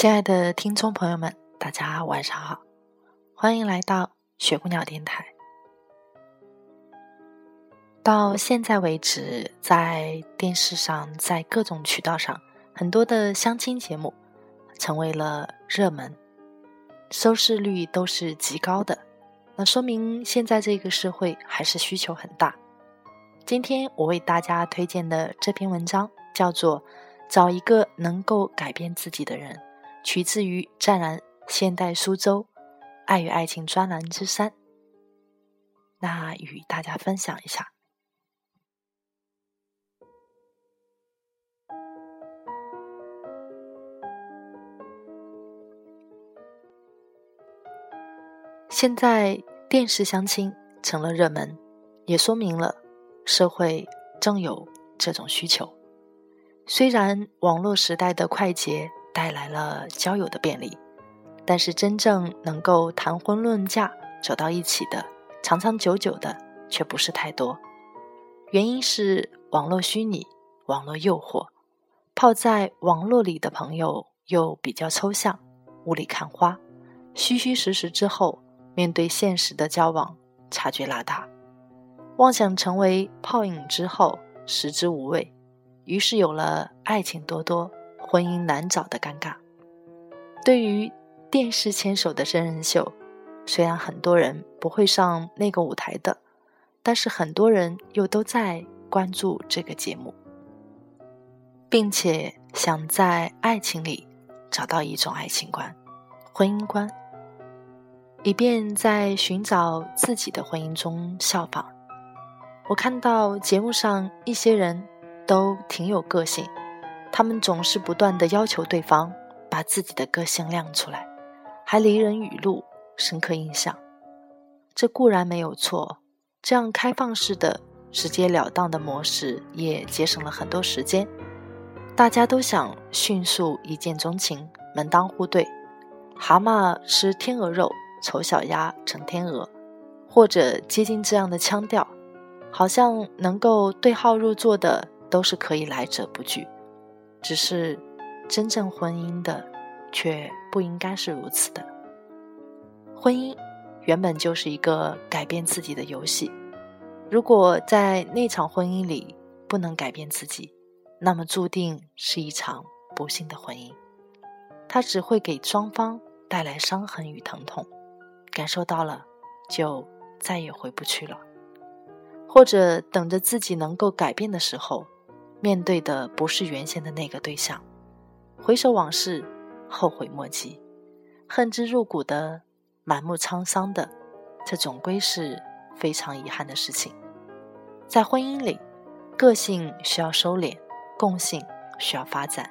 亲爱的听众朋友们，大家晚上好，欢迎来到雪姑娘电台。到现在为止，在电视上，在各种渠道上，很多的相亲节目成为了热门，收视率都是极高的。那说明现在这个社会还是需求很大。今天我为大家推荐的这篇文章叫做《找一个能够改变自己的人》。取自于《湛然现代苏州爱与爱情专栏之三》，那与大家分享一下。现在电视相亲成了热门，也说明了社会正有这种需求。虽然网络时代的快捷。带来了交友的便利，但是真正能够谈婚论嫁走到一起的，长长久久的却不是太多。原因是网络虚拟，网络诱惑，泡在网络里的朋友又比较抽象，雾里看花，虚虚实实之后，面对现实的交往，差距拉大，妄想成为泡影之后，食之无味，于是有了爱情多多。婚姻难找的尴尬。对于电视牵手的真人秀，虽然很多人不会上那个舞台的，但是很多人又都在关注这个节目，并且想在爱情里找到一种爱情观、婚姻观，以便在寻找自己的婚姻中效仿。我看到节目上一些人都挺有个性。他们总是不断的要求对方把自己的个性亮出来，还离人语录深刻印象。这固然没有错，这样开放式的、直截了当的模式也节省了很多时间。大家都想迅速一见钟情、门当户对，蛤蟆吃天鹅肉，丑小鸭成天鹅，或者接近这样的腔调，好像能够对号入座的都是可以来者不拒。只是，真正婚姻的，却不应该是如此的。婚姻原本就是一个改变自己的游戏。如果在那场婚姻里不能改变自己，那么注定是一场不幸的婚姻。它只会给双方带来伤痕与疼痛，感受到了就再也回不去了。或者等着自己能够改变的时候。面对的不是原先的那个对象，回首往事，后悔莫及，恨之入骨的，满目沧桑的，这总归是非常遗憾的事情。在婚姻里，个性需要收敛，共性需要发展，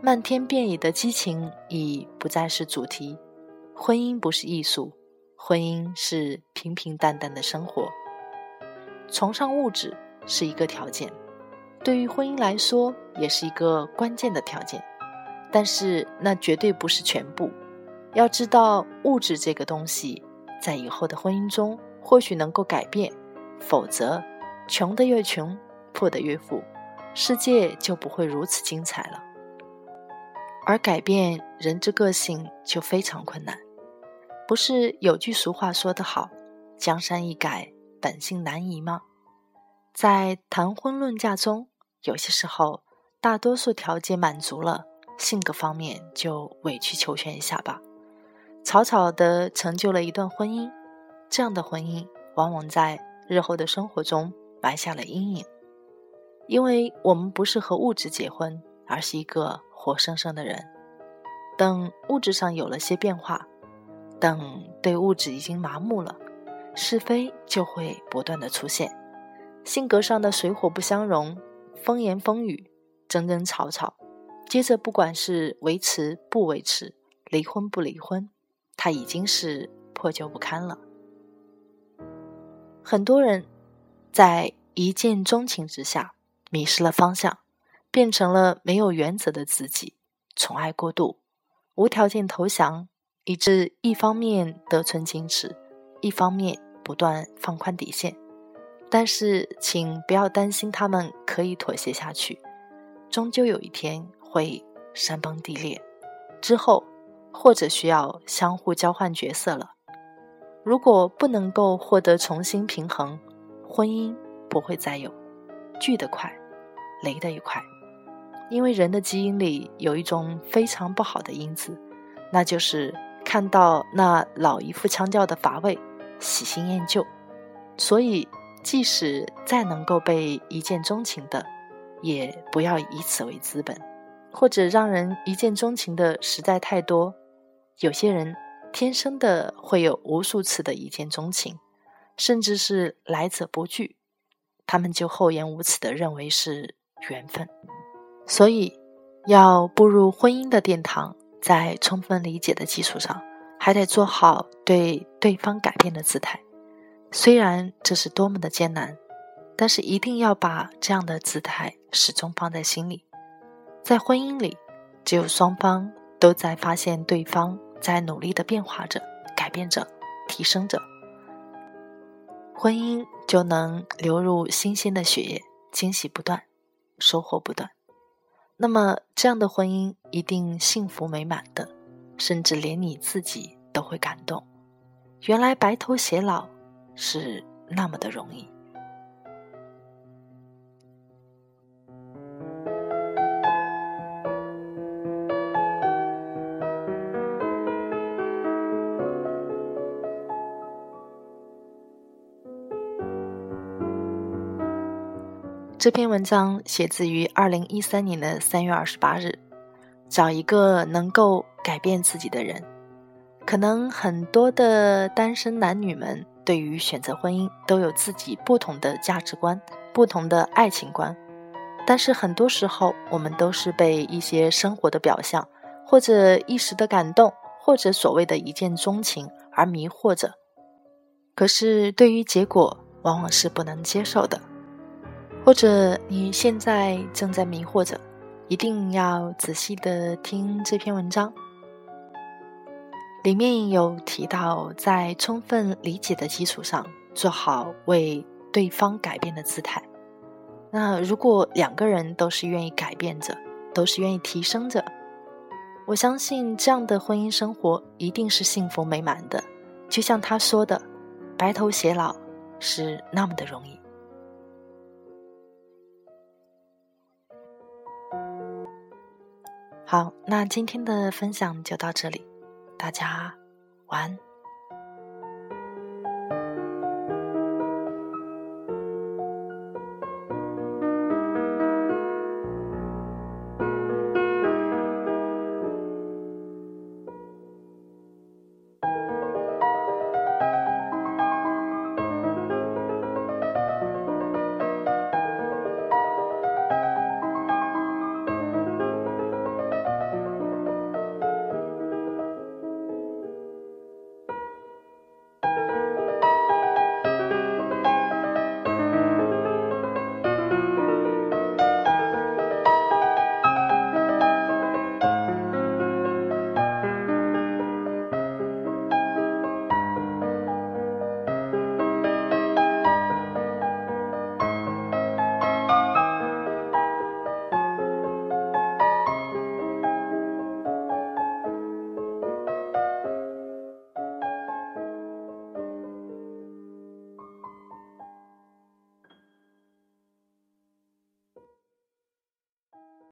漫天遍野的激情已不再是主题。婚姻不是艺术，婚姻是平平淡淡的生活。崇尚物质是一个条件。对于婚姻来说，也是一个关键的条件，但是那绝对不是全部。要知道，物质这个东西，在以后的婚姻中或许能够改变，否则，穷的越穷，富的越富，世界就不会如此精彩了。而改变人之个性就非常困难。不是有句俗话说得好：“江山易改，本性难移”吗？在谈婚论嫁中。有些时候，大多数条件满足了，性格方面就委曲求全一下吧，草草的成就了一段婚姻。这样的婚姻往往在日后的生活中埋下了阴影，因为我们不是和物质结婚，而是一个活生生的人。等物质上有了些变化，等对物质已经麻木了，是非就会不断的出现，性格上的水火不相容。风言风语，争争吵吵，接着不管是维持不维持，离婚不离婚，他已经是破旧不堪了。很多人在一见钟情之下迷失了方向，变成了没有原则的自己，宠爱过度，无条件投降，以致一方面得寸进尺，一方面不断放宽底线。但是，请不要担心，他们可以妥协下去，终究有一天会山崩地裂。之后，或者需要相互交换角色了。如果不能够获得重新平衡，婚姻不会再有。聚得快，离得也快，因为人的基因里有一种非常不好的因子，那就是看到那老一副腔调的乏味，喜新厌旧，所以。即使再能够被一见钟情的，也不要以此为资本，或者让人一见钟情的实在太多。有些人天生的会有无数次的一见钟情，甚至是来者不拒，他们就厚颜无耻的认为是缘分。所以，要步入婚姻的殿堂，在充分理解的基础上，还得做好对对方改变的姿态。虽然这是多么的艰难，但是一定要把这样的姿态始终放在心里。在婚姻里，只有双方都在发现对方在努力的变化着、改变着、提升着，婚姻就能流入新鲜的血液，惊喜不断，收获不断。那么，这样的婚姻一定幸福美满的，甚至连你自己都会感动。原来白头偕老。是那么的容易。这篇文章写自于二零一三年的三月二十八日。找一个能够改变自己的人，可能很多的单身男女们。对于选择婚姻，都有自己不同的价值观、不同的爱情观，但是很多时候，我们都是被一些生活的表象，或者一时的感动，或者所谓的一见钟情而迷惑着。可是，对于结果，往往是不能接受的。或者你现在正在迷惑着，一定要仔细的听这篇文章。里面有提到，在充分理解的基础上，做好为对方改变的姿态。那如果两个人都是愿意改变着，都是愿意提升着，我相信这样的婚姻生活一定是幸福美满的。就像他说的：“白头偕老是那么的容易。”好，那今天的分享就到这里。大家晚安。